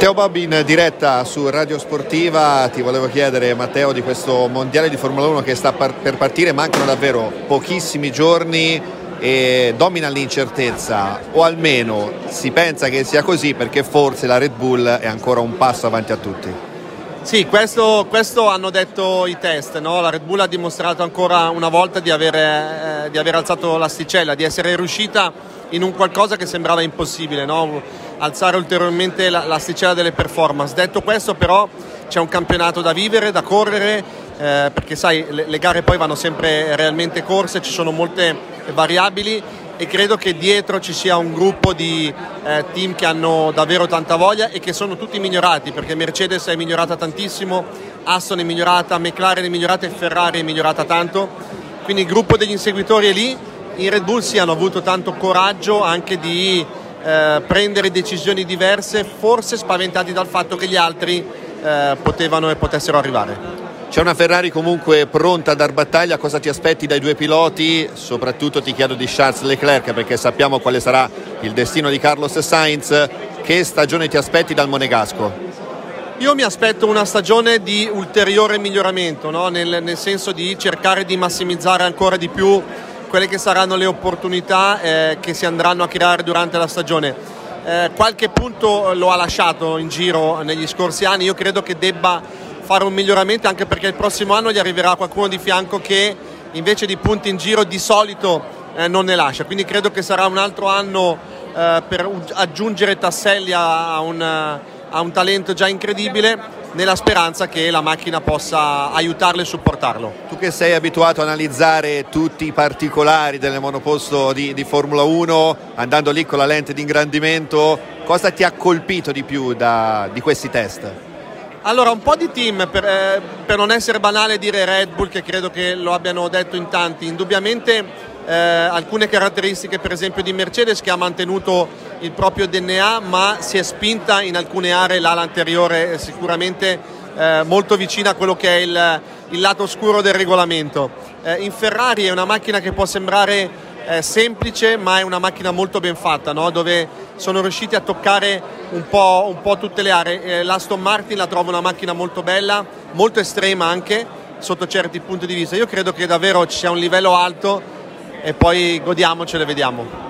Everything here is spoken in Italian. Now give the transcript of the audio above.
Matteo Bobbi in diretta su Radio Sportiva, ti volevo chiedere Matteo di questo mondiale di Formula 1 che sta per partire, mancano davvero pochissimi giorni e domina l'incertezza o almeno si pensa che sia così perché forse la Red Bull è ancora un passo avanti a tutti. Sì, questo, questo hanno detto i test, no? la Red Bull ha dimostrato ancora una volta di aver, eh, di aver alzato l'asticella, di essere riuscita in un qualcosa che sembrava impossibile, no? Alzare ulteriormente l'asticella delle performance. Detto questo però c'è un campionato da vivere, da correre, eh, perché sai le, le gare poi vanno sempre realmente corse, ci sono molte variabili e credo che dietro ci sia un gruppo di eh, team che hanno davvero tanta voglia e che sono tutti migliorati perché Mercedes è migliorata tantissimo, Aston è migliorata, McLaren è migliorata e Ferrari è migliorata tanto. Quindi il gruppo degli inseguitori è lì, in Red Bull sì hanno avuto tanto coraggio anche di eh, prendere decisioni diverse, forse spaventati dal fatto che gli altri eh, potevano e potessero arrivare. C'è una Ferrari comunque pronta a dar battaglia, cosa ti aspetti dai due piloti? Soprattutto ti chiedo di Charles Leclerc perché sappiamo quale sarà il destino di Carlos Sainz. Che stagione ti aspetti dal Monegasco? Io mi aspetto una stagione di ulteriore miglioramento, no? nel, nel, senso di cercare di massimizzare ancora di più quelle che saranno le opportunità eh, che si andranno a creare durante la stagione. Eh, qualche punto lo ha lasciato in giro negli scorsi anni, io credo che debba fare un miglioramento anche perché il prossimo anno gli arriverà qualcuno di fianco che invece di punti in giro di solito eh, non ne lascia, quindi credo che sarà un altro anno eh, per aggiungere tasselli a un, a un talento già incredibile nella speranza che la macchina possa aiutarlo e supportarlo. Tu che sei abituato a analizzare tutti i particolari del monoposto di, di Formula 1, andando lì con la lente di ingrandimento, cosa ti ha colpito di più da, di questi test? Allora, un po' di team, per, eh, per, non essere banale dire Red Bull, che credo che lo abbiano detto in tanti, indubbiamente eh, alcune caratteristiche per esempio di Mercedes che ha mantenuto il proprio DNA ma si è spinta in alcune aree l'ala anteriore sicuramente eh, molto vicina a quello che è il, il lato oscuro del regolamento. Eh, in Ferrari è una macchina che può sembrare eh, semplice ma è una macchina molto ben fatta no? dove sono riusciti a toccare un po', un po tutte le aree. Eh, L'Aston Martin la trovo una macchina molto bella, molto estrema anche sotto certi punti di vista. Io credo che davvero ci sia un livello alto e poi godiamocele, vediamo.